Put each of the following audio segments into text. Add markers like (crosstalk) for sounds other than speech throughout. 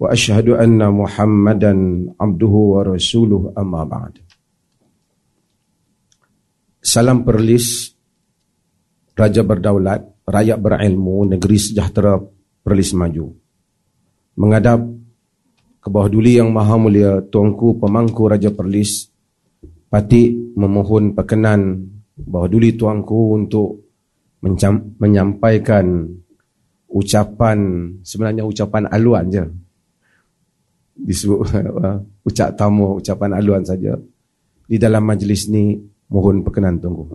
واشهد ان محمدا عبده ورسوله اما بعد Salam Perlis Raja berdaulat, rakyat berilmu, negeri sejahtera Perlis maju. Mengadap ke bawah duli yang maha mulia Tuanku Pemangku Raja Perlis Patik memohon perkenan bawah duli Tuanku untuk menyampaikan ucapan, sebenarnya ucapan aluan je disebut (laughs) uh, ucap tamu ucapan aluan saja di dalam majlis ni mohon perkenan tunggu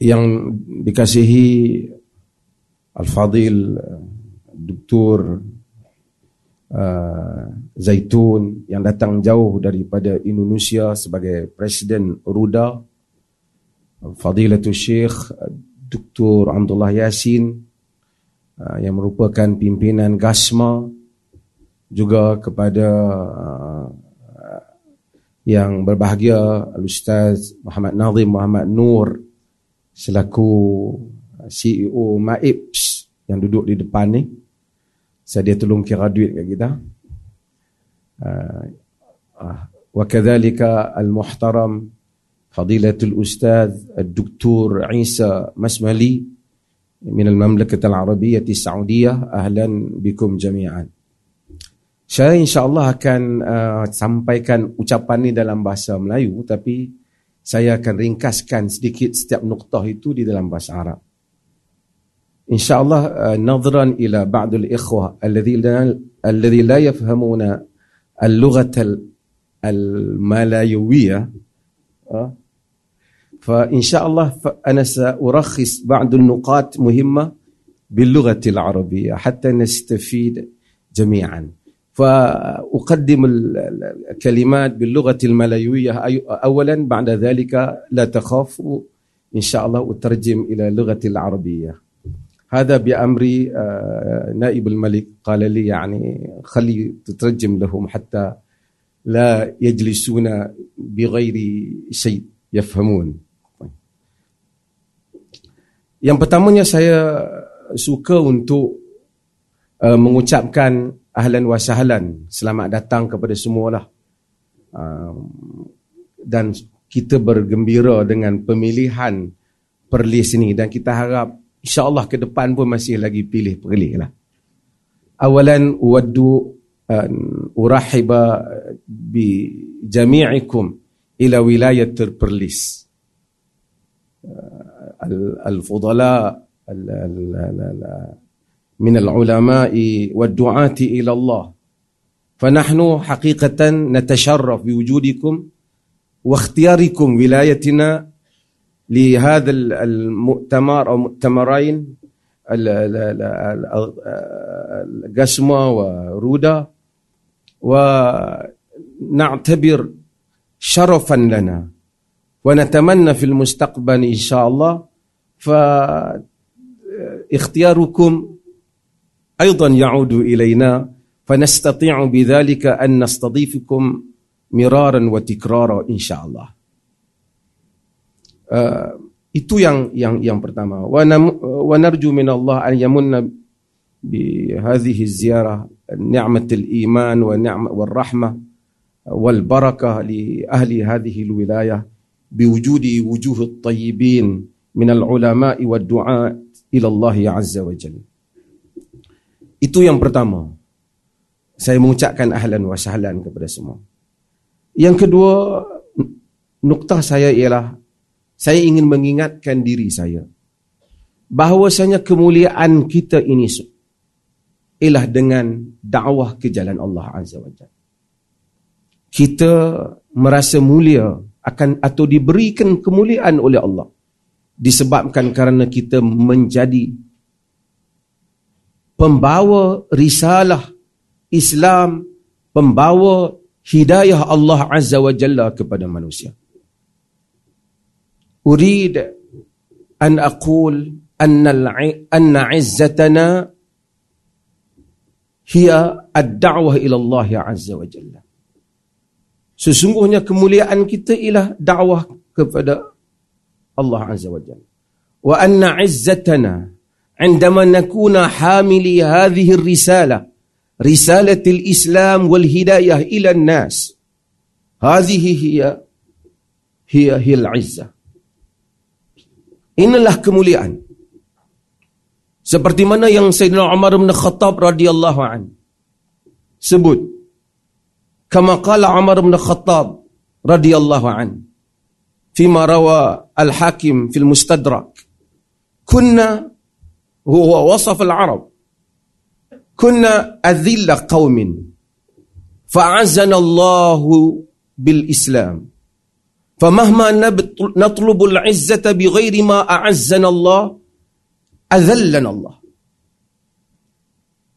yang dikasihi Al-Fadil Dr. Uh, Zaitun yang datang jauh daripada Indonesia sebagai Presiden Ruda Fadilatul Syekh Dr. Abdullah Yasin yang merupakan pimpinan GASMA juga kepada uh, yang berbahagia Al-Ustaz Muhammad Nazim Muhammad Nur selaku CEO MAIPS yang duduk di depan ni saya dia tolong kira duit kat kita uh, wa kadzalika al-muhtaram fadilatul ustaz Dr. Isa Masmali من المملكة العربية السعودية أهلا بكم جميعا Saya insyaAllah akan uh, sampaikan ucapan ini dalam bahasa Melayu tapi saya akan ringkaskan sedikit setiap nuktah itu di dalam bahasa Arab. InsyaAllah uh, nadran ila ba'dul ikhwah alladhi la, alladhi la yafhamuna al-lughat al-malayuwiyah uh, فإن شاء الله أنا سأرخص بعض النقاط مهمة باللغة العربية حتى نستفيد جميعا. فأقدم الكلمات باللغة الملايوية. أولا بعد ذلك لا تخافوا إن شاء الله أترجم إلى اللغة العربية. هذا بأمر نائب الملك قال لي يعني خلي تترجم لهم حتى لا يجلسون بغير شيء يفهمون. Yang pertamanya saya suka untuk uh, mengucapkan ahlan wa sahlan, selamat datang kepada semualah. Uh, dan kita bergembira dengan pemilihan perlis ini dan kita harap insya-Allah ke depan pun masih lagi pilih perlis lah. Awalan waddu urahiba bi jami'ikum ila wilayat perlis. Uh, الفضلاء من العلماء والدعاة إلى الله. فنحن حقيقة نتشرف بوجودكم واختياركم ولايتنا لهذا المؤتمر أو مؤتمرين القسمة ورودا ونعتبر شرفا لنا. ونتمنى في المستقبل إن شاء الله فاختياركم أيضا يعود إلينا فنستطيع بذلك أن نستضيفكم مرارا وتكرارا إن شاء الله itu yang yang yang pertama wa narju min Allah an yamunna bi hadhihi ziyarah ni'mat al-iman wa ni'mat wal rahmah wal barakah li ahli hadhihi al-wilayah biwujudi wujuh at-tayyibin min al-ulama wa du'a ila Allah azza wa jalla. Itu yang pertama. Saya mengucapkan ahlan wa sahlan kepada semua. Yang kedua, nuktah saya ialah saya ingin mengingatkan diri saya bahawasanya kemuliaan kita ini ialah dengan dakwah ke jalan Allah azza wa jalla. Kita merasa mulia akan atau diberikan kemuliaan oleh Allah disebabkan kerana kita menjadi pembawa risalah Islam, pembawa hidayah Allah Azza wa Jalla kepada manusia. Urid an aqul anna anna izzatana hiya ad-da'wah ila Allah Azza wa Jalla. Sesungguhnya kemuliaan kita ialah dakwah kepada الله عز وجل. وأن عزتنا عندما نكون حاملي هذه الرسالة رسالة الإسلام والهداية إلى الناس هذه هي هي هي العزة. إن الله كمليان sebagaimana yang سيدنا عمر بن الخطاب رضي الله عنه sebut. كما قال عمر بن الخطاب رضي الله عنه فيما روى الحاكم في المستدرك. كنا هو وصف العرب. كنا أذل قوم فعزنا الله بالإسلام. فمهما نطلب العزة بغير ما أعزنا الله أذلنا الله.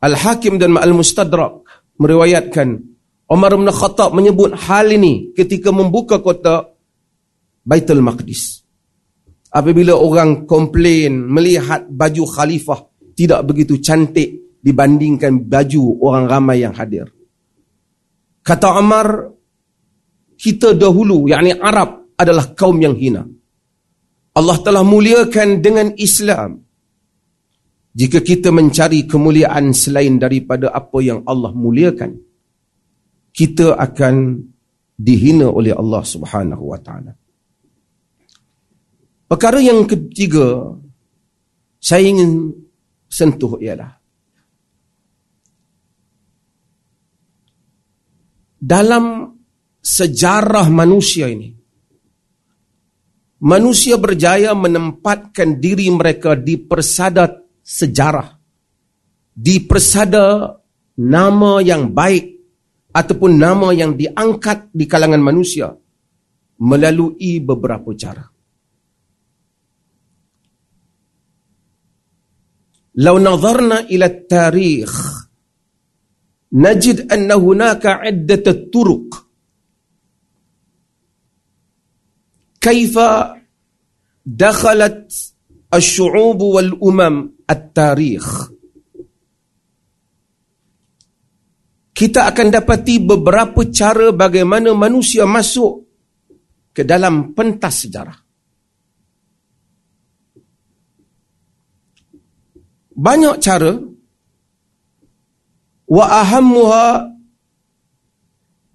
الحاكم dan المستدرك meriwayatkan Umar bin Khattab menyebut hal ini ketika membuka kota Baitul Maqdis apabila orang komplain melihat baju khalifah tidak begitu cantik dibandingkan baju orang ramai yang hadir. Kata Umar, kita dahulu, yakni Arab adalah kaum yang hina. Allah telah muliakan dengan Islam. Jika kita mencari kemuliaan selain daripada apa yang Allah muliakan, kita akan dihina oleh Allah Subhanahu wa taala. Perkara yang ketiga saya ingin sentuh ialah dalam sejarah manusia ini manusia berjaya menempatkan diri mereka di persada sejarah di persada nama yang baik ataupun nama yang diangkat di kalangan manusia melalui beberapa cara لو نظرنا إلى التاريخ نجد أن هناك عدة طرق كيف دخلت الشعوب والأمم التاريخ kita akan dapati beberapa cara bagaimana manusia masuk ke dalam pentas sejarah. Banyak cara. Wa ahammuha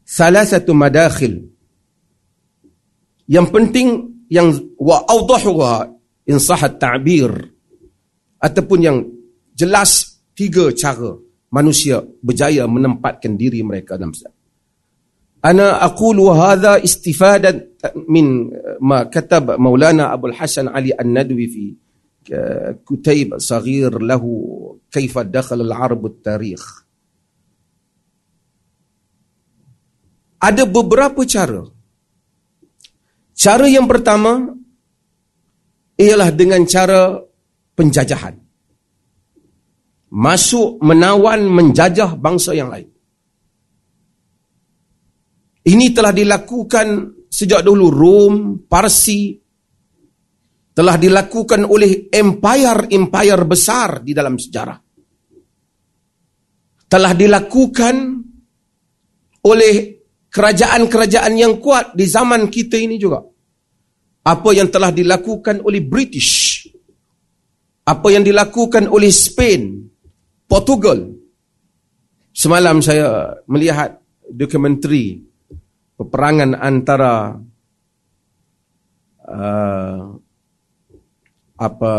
salasatu madakhil. Yang penting yang wa awdahuha in sahat ta'bir. Ataupun yang jelas tiga cara manusia berjaya menempatkan diri mereka dalam Islam ana aqulu hadha istifadan min ma katab maulana abul hasan ali an-nadwi fi كتيب صغير له كيف دخل العرب التاريخ ada beberapa cara cara yang pertama ialah dengan cara penjajahan masuk menawan menjajah bangsa yang lain ini telah dilakukan sejak dulu Rom, Parsi, telah dilakukan oleh empire-empire besar di dalam sejarah. Telah dilakukan oleh kerajaan-kerajaan yang kuat di zaman kita ini juga. Apa yang telah dilakukan oleh British. Apa yang dilakukan oleh Spain, Portugal. Semalam saya melihat dokumentari peperangan antara uh, apa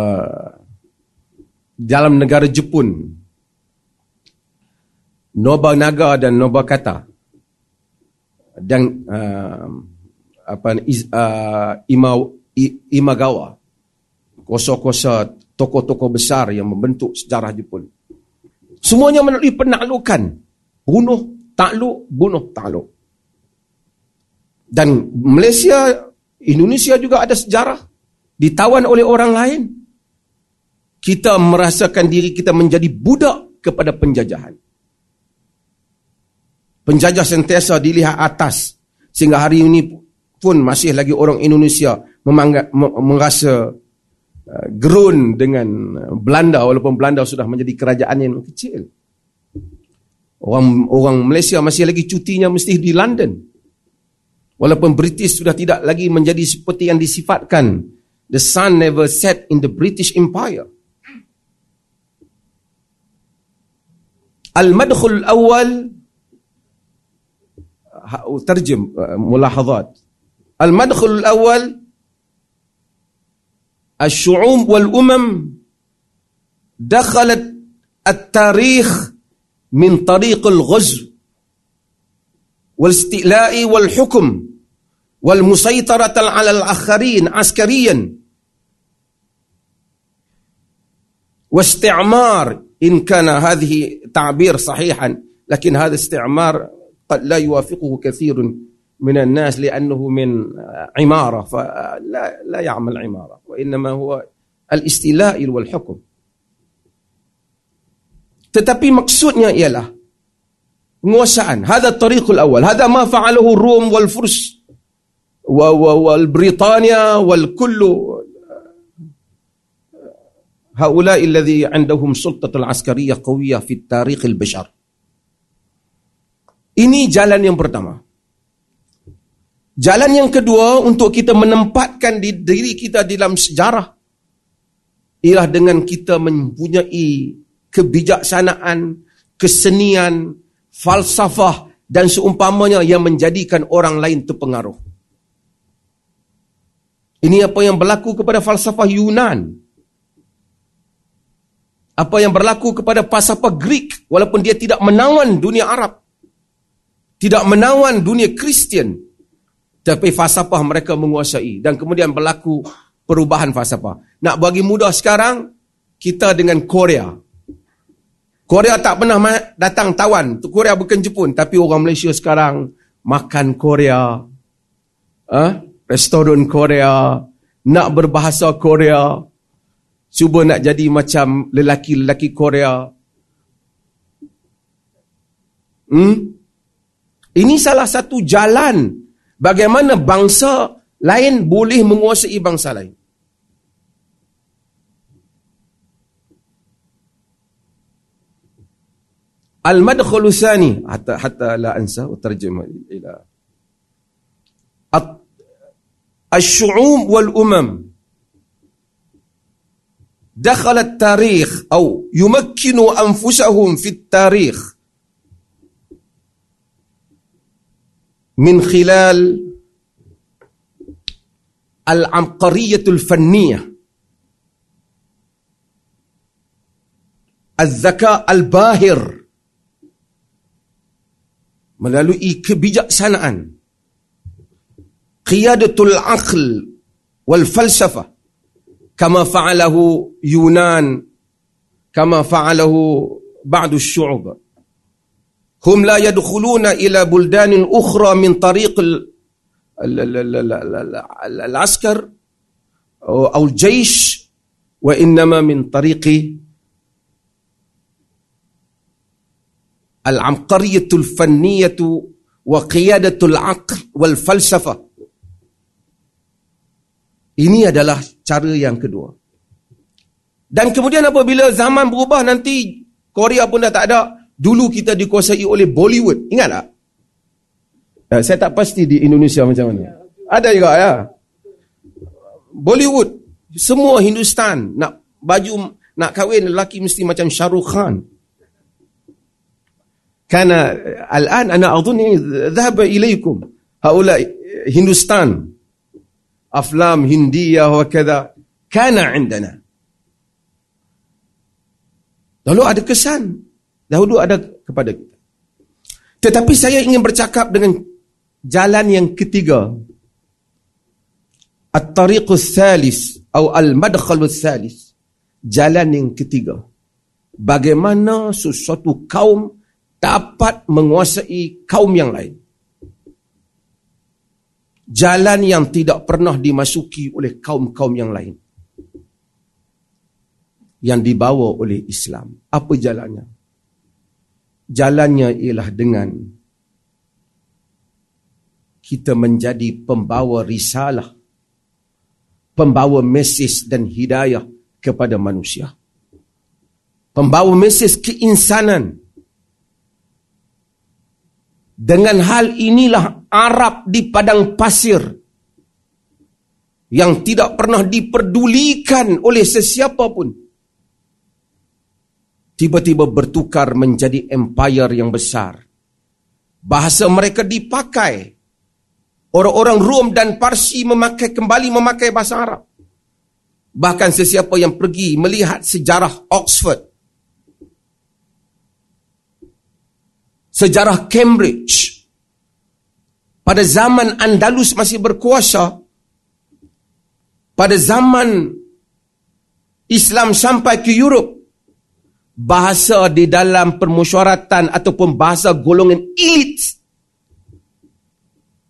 dalam negara Jepun. Nobunaga dan Nobakata dan uh, apa uh, Ima, Imagawa. Kosa-kosa tokoh-tokoh besar yang membentuk sejarah Jepun. Semuanya melalui penaklukan. Bunuh takluk bunuh takluk. Dan Malaysia Indonesia juga ada sejarah ditawan oleh orang lain, kita merasakan diri kita menjadi budak kepada penjajahan. Penjajah sentiasa dilihat atas sehingga hari ini pun masih lagi orang Indonesia memangga, merasa uh, gerun dengan Belanda walaupun Belanda sudah menjadi kerajaan yang kecil. Orang orang Malaysia masih lagi cutinya mesti di London. Walaupun British sudah tidak lagi menjadi seperti yang disifatkan. The sun never set in the British Empire. Al-madkhul awal ترجم ملاحظات المدخل الأول الشعوب والأمم دخلت التاريخ من طريق الغزو والاستئلاء والحكم والمسيطرة على الآخرين عسكريا واستعمار إن كان هذه تعبير صحيحا لكن هذا استعمار قد لا يوافقه كثير من الناس لأنه من عمارة فلا لا يعمل عمارة وإنما هو الاستيلاء والحكم. tetapi maksudnya ialah penguasaan هذا الطريق الأول. هذا ما فعله الروم والفرس والبريطانيا والكل هؤلاء الذي عندهم سلطة العسكرية قوية في التاريخ البشر Ini jalan yang pertama. Jalan yang kedua untuk kita menempatkan di diri kita dalam sejarah ialah dengan kita mempunyai kebijaksanaan, kesenian, falsafah dan seumpamanya yang menjadikan orang lain terpengaruh. Ini apa yang berlaku kepada falsafah Yunan. Apa yang berlaku kepada falsafah Greek walaupun dia tidak menawan dunia Arab tidak menawan dunia Kristian tapi falsafah mereka menguasai dan kemudian berlaku perubahan falsafah. Nak bagi mudah sekarang kita dengan Korea. Korea tak pernah datang tawan. Korea bukan Jepun tapi orang Malaysia sekarang makan Korea eh? restoran Korea nak berbahasa Korea Cuba nak jadi macam lelaki-lelaki Korea. Hmm? Ini salah satu jalan bagaimana bangsa lain boleh menguasai bangsa lain. Al-madkhul thani hatta hatta la ansa wa ila al-shu'um wal umam دخل التاريخ أو يمكنوا أنفسهم في التاريخ من خلال العبقرية الفنية. الذكاء الباهر. melalui kebijaksanaan qiyadatul aql wal falsafah kama fa'alahu yunan kama fa'alahu ba'du syu'ub هم لا يدخلون إلى بلدان أخرى من طريق العسكر أو الجيش وإنما من طريق العبقرية الفنية وقيادة العقل والفلسفة. Ini adalah cara yang kedua. Dan kemudian apabila zaman berubah nanti Korea pun dah tak ada. Dulu kita dikuasai oleh Bollywood. Ingat tak? Eh, saya tak pasti di Indonesia macam mana. Ada juga ya. Bollywood. Semua Hindustan nak baju nak kahwin lelaki mesti macam Shahrukh Khan. Karena al-an ana adhunni dhahaba ilaikum haula Hindustan أفلام هندية وكذا كان عندنا Lalu ada kesan Dahulu ada kepada kita. Tetapi saya ingin bercakap dengan jalan yang ketiga. At-tariqus salis atau al-madkhalus salis. Jalan yang ketiga. Bagaimana sesuatu kaum dapat menguasai kaum yang lain. Jalan yang tidak pernah dimasuki oleh kaum-kaum yang lain. Yang dibawa oleh Islam. Apa jalannya? jalannya ialah dengan kita menjadi pembawa risalah, pembawa mesej dan hidayah kepada manusia. Pembawa mesej keinsanan. Dengan hal inilah Arab di padang pasir yang tidak pernah diperdulikan oleh sesiapa pun tiba-tiba bertukar menjadi empire yang besar. Bahasa mereka dipakai. Orang-orang Rom dan Parsi memakai kembali memakai bahasa Arab. Bahkan sesiapa yang pergi melihat sejarah Oxford, sejarah Cambridge, pada zaman Andalus masih berkuasa, pada zaman Islam sampai ke Europe, bahasa di dalam permusyawaratan ataupun bahasa golongan elit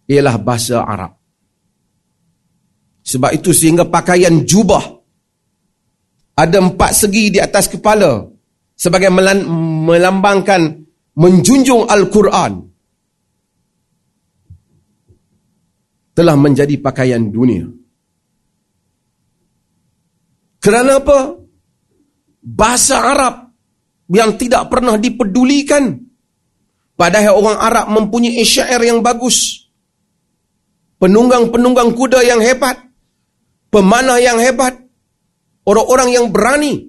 ialah bahasa Arab. Sebab itu sehingga pakaian jubah ada empat segi di atas kepala sebagai melambangkan menjunjung Al-Quran telah menjadi pakaian dunia. Kerana apa? Bahasa Arab yang tidak pernah dipedulikan. Padahal orang Arab mempunyai syair yang bagus. Penunggang-penunggang kuda yang hebat. Pemanah yang hebat. Orang-orang yang berani.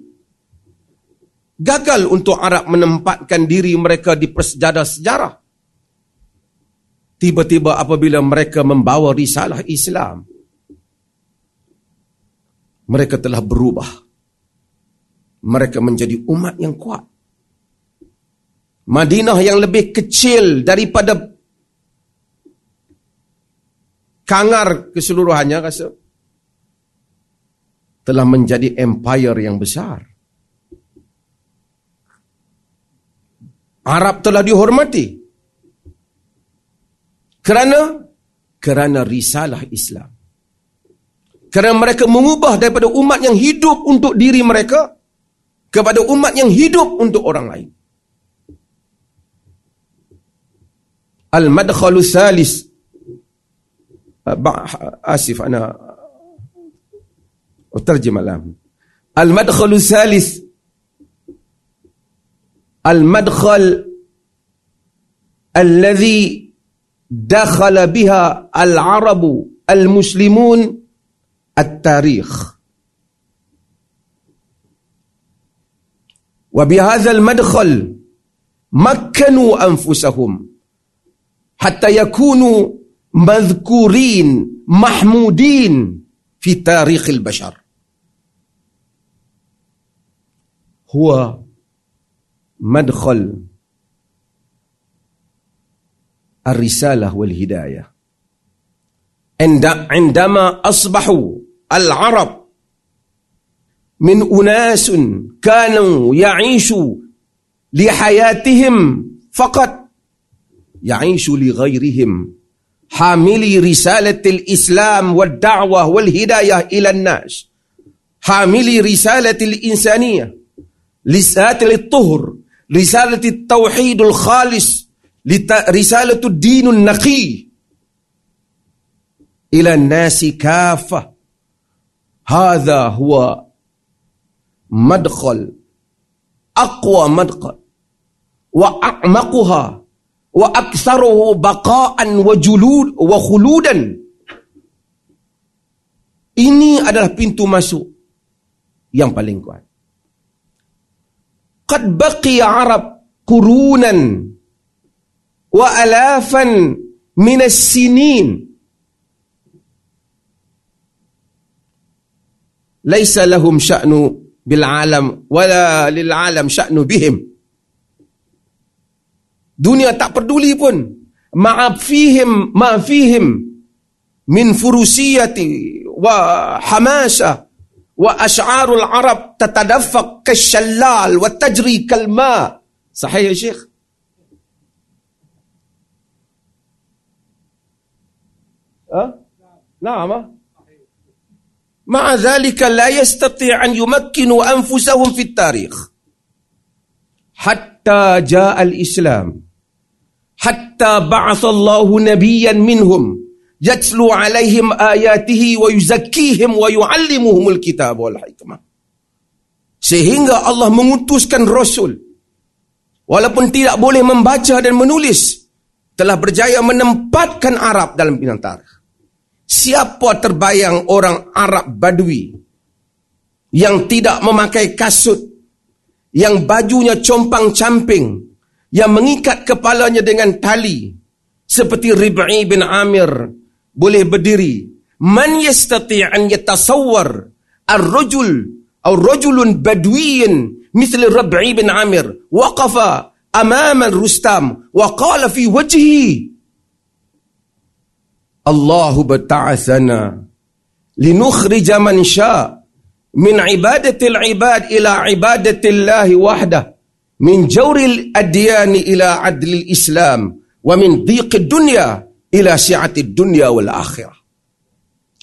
Gagal untuk Arab menempatkan diri mereka di persejadah sejarah. Tiba-tiba apabila mereka membawa risalah Islam. Mereka telah berubah. Mereka menjadi umat yang kuat. Madinah yang lebih kecil daripada Kangar keseluruhannya rasa telah menjadi empire yang besar. Arab telah dihormati. Kerana? Kerana risalah Islam. Kerana mereka mengubah daripada umat yang hidup untuk diri mereka kepada umat yang hidup untuk orang lain. Al-madkhalu salis ah, Asif, ana terjemah. Al-madkhalu salis المدخل الذي دخل بها العرب المسلمون التاريخ. وبهذا المدخل مكنوا أنفسهم حتى يكونوا مذكورين محمودين في تاريخ البشر. هو مدخل الرسالة والهداية. عندما أصبحوا العرب من أناس كانوا يعيشوا لحياتهم فقط يعيش لغيرهم حاملي رسالة الإسلام والدعوة والهداية إلى الناس حاملي رسالة الإنسانية رسالة الطهر risalati tauhidul khalis li risalatu dinun naqi. Ila nasi kafa. Hadha huwa madkhal aqwa madkhal. Wa a'maquha wa aktsaruhu baqa'an wa julud wa khuludan. Ini adalah pintu masuk yang paling kuat qad baqiya arab qurunan wa alafan min as-sinin laysa lahum sya'nu bil alam wala lil alam sya'nu bihim Dunia tak peduli pun. Ma'afihim, ma'afihim min furusiyati wa hamasa وأشعار العرب تتدفق كالشلال وتجري كالماء. صحيح يا شيخ؟ أه؟ نعم. مع ذلك لا يستطيع أن يمكنوا أنفسهم في التاريخ. حتى جاء الإسلام. حتى بعث الله نبيا منهم. Yatlu alaihim ayatihi wa yuzakkihim wa yuallimuhumul kitab wal hikmah. Sehingga Allah mengutuskan rasul walaupun tidak boleh membaca dan menulis telah berjaya menempatkan Arab dalam bidang tarikh siapa terbayang orang Arab Badui yang tidak memakai kasut, yang bajunya compang-camping, yang mengikat kepalanya dengan tali, seperti Rib'i bin Amir, boleh berdiri. Man yastati' an yatasawwar ar-rajul أو رجل بدوي مثل الربعي بن عامر وقف أمام الرستام وقال في وجهه الله بتعثنا لنخرج من شاء من عبادة العباد إلى عبادة الله وحده من جور الأديان إلى عدل الإسلام ومن ضيق الدنيا ila syi'atid dunya wal akhirah.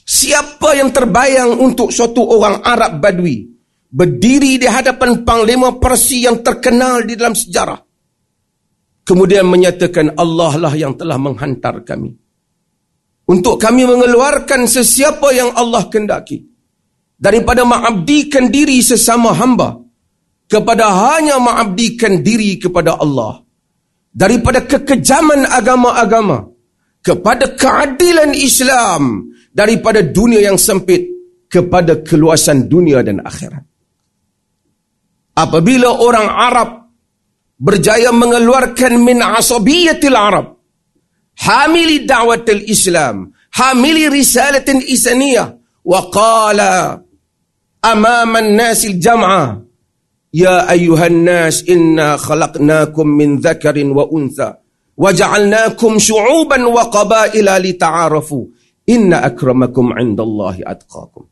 Siapa yang terbayang untuk suatu orang Arab Badui berdiri di hadapan panglima Persia yang terkenal di dalam sejarah kemudian menyatakan Allah lah yang telah menghantar kami. Untuk kami mengeluarkan sesiapa yang Allah kendaki daripada mengabdikan diri sesama hamba kepada hanya mengabdikan diri kepada Allah. Daripada kekejaman agama-agama kepada keadilan Islam daripada dunia yang sempit kepada keluasan dunia dan akhirat. Apabila orang Arab berjaya mengeluarkan min asabiyatil Arab, hamili da'watil Islam, hamili risalatin isaniyah, wa qala amaman nasil jam'ah, Ya ayuhan nas, inna khalaqnakum min zakarin wa untha waja'alnakum syu'uban wa qabaila lita'arafu inna akramakum 'indallahi atqakum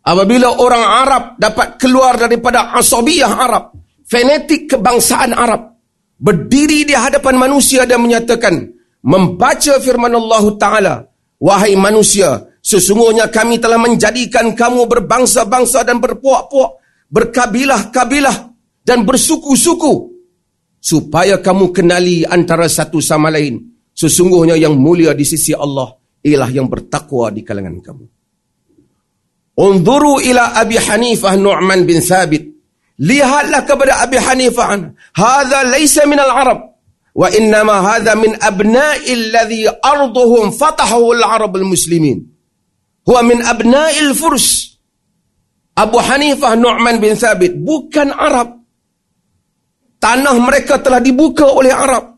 apabila orang arab dapat keluar daripada asobiyah arab fanatik kebangsaan arab berdiri di hadapan manusia dan menyatakan membaca firman Allah taala wahai manusia sesungguhnya kami telah menjadikan kamu berbangsa-bangsa dan berpuak-puak berkabilah-kabilah dan bersuku-suku supaya kamu kenali antara satu sama lain. Sesungguhnya yang mulia di sisi Allah ialah yang bertakwa di kalangan kamu. Unzuru ila Abi Hanifah Nu'man bin Thabit. Lihatlah kepada Abi Hanifah. Hadha laysa min al-Arab. Wa innama hadha min abna'i alladhi arduhum fatahu al-Arab al-Muslimin huwa min abna'il furs Abu Hanifah Nu'man bin Thabit bukan Arab tanah mereka telah dibuka oleh Arab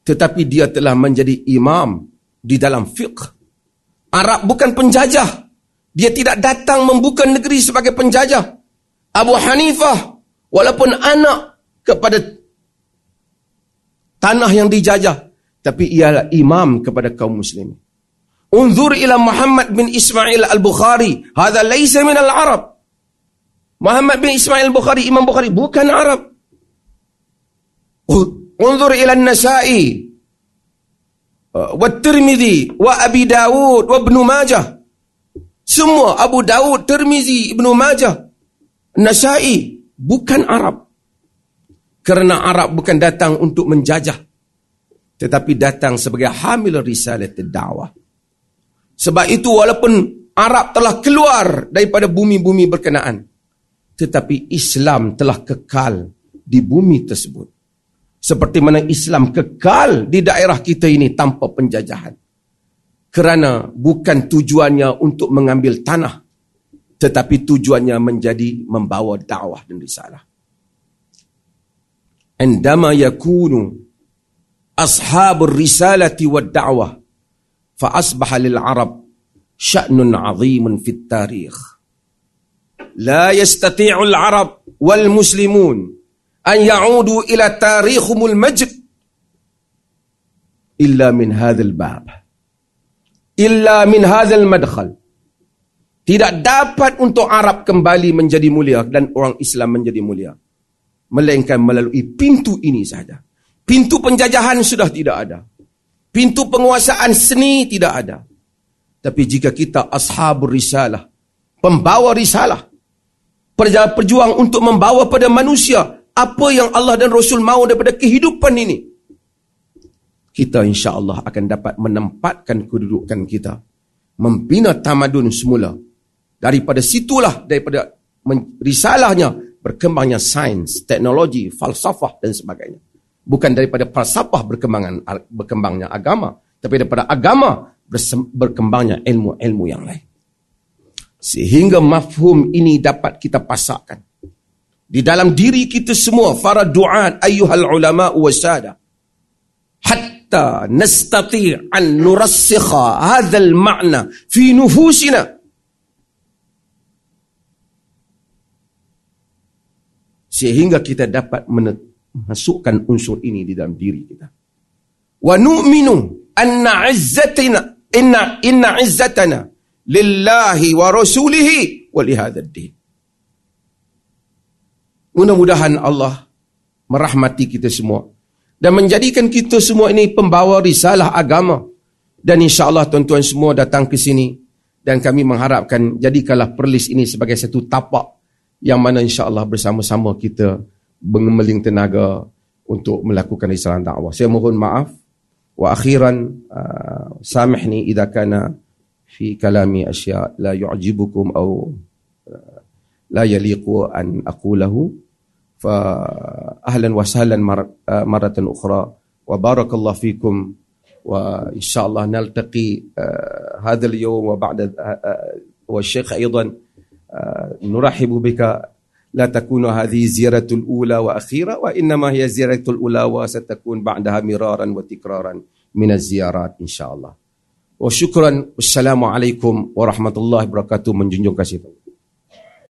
tetapi dia telah menjadi imam di dalam fiqh Arab bukan penjajah dia tidak datang membuka negeri sebagai penjajah Abu Hanifah walaupun anak kepada tanah yang dijajah tapi ialah imam kepada kaum muslimin Unzur ila Muhammad bin Ismail al-Bukhari. Hada laysa min al-Arab. Muhammad bin Ismail al-Bukhari, Imam Bukhari, bukan Arab. Unzur ila Nasai. Wa Tirmidhi. Wa Abi Dawud. Wa Ibn Majah. Semua Abu Dawud, Tirmizi, Ibn Majah. Nasai. Bukan Arab. Kerana Arab bukan datang untuk menjajah. Tetapi datang sebagai hamil risalat dakwah. Sebab itu walaupun Arab telah keluar daripada bumi-bumi berkenaan tetapi Islam telah kekal di bumi tersebut. Seperti mana Islam kekal di daerah kita ini tanpa penjajahan. Kerana bukan tujuannya untuk mengambil tanah. Tetapi tujuannya menjadi membawa dakwah dan risalah. Andama yakunu ashabur risalati wa da'wah. Fa asbaha lil Arab sya'nun azimun fit tarikh. لا يستطيع العرب والمسلمون أن يعودوا إلى تاريخهم المجد إلا من هذا الباب إلا من هذا المدخل tidak dapat untuk Arab kembali menjadi mulia dan orang Islam menjadi mulia. Melainkan melalui pintu ini sahaja. Pintu penjajahan sudah tidak ada. Pintu penguasaan seni tidak ada. Tapi jika kita ashabur risalah, pembawa risalah, perjuang untuk membawa pada manusia apa yang Allah dan Rasul mahu daripada kehidupan ini, kita insya Allah akan dapat menempatkan kedudukan kita. Membina tamadun semula. Daripada situlah, daripada risalahnya, berkembangnya sains, teknologi, falsafah dan sebagainya. Bukan daripada falsafah berkembangan, berkembangnya agama. Tapi daripada agama berkembangnya ilmu-ilmu yang lain. Sehingga mafhum ini dapat kita pasakkan. Di dalam diri kita semua para duat ayyuhal ulama wasada hatta nastati' an nurassikha hadha al ma'na fi nufusina. Sehingga kita dapat memasukkan unsur ini di dalam diri kita. Wa nu'minu anna izzatina inna inna izzatana lillahi wa rasulihi wa li hadzal din Mudah-mudahan Allah merahmati kita semua dan menjadikan kita semua ini pembawa risalah agama. Dan insya-Allah tuan-tuan semua datang ke sini dan kami mengharapkan jadikanlah perlis ini sebagai satu tapak yang mana insya-Allah bersama-sama kita mengemeling tenaga untuk melakukan risalah dakwah. Saya mohon maaf wa akhiran uh, samihni idza kana fi kalami asya la yu'jibukum au uh, la yaliqu an aqulahu فأهلا وسهلا مرة أخرى. وبارك الله فيكم. وإن شاء الله نلتقي هذا اليوم وبعد والشيخ أيضا نرحب بك. لا تكون هذه زيارة الأولى وأخيرة وإنما هي زيارة الأولى وستكون بعدها مرارا وتكرارا من الزيارات إن شاء الله. Wa syukran. Wassalamualaikum warahmatullahi wabarakatuh. Menjunjung kasih tahu.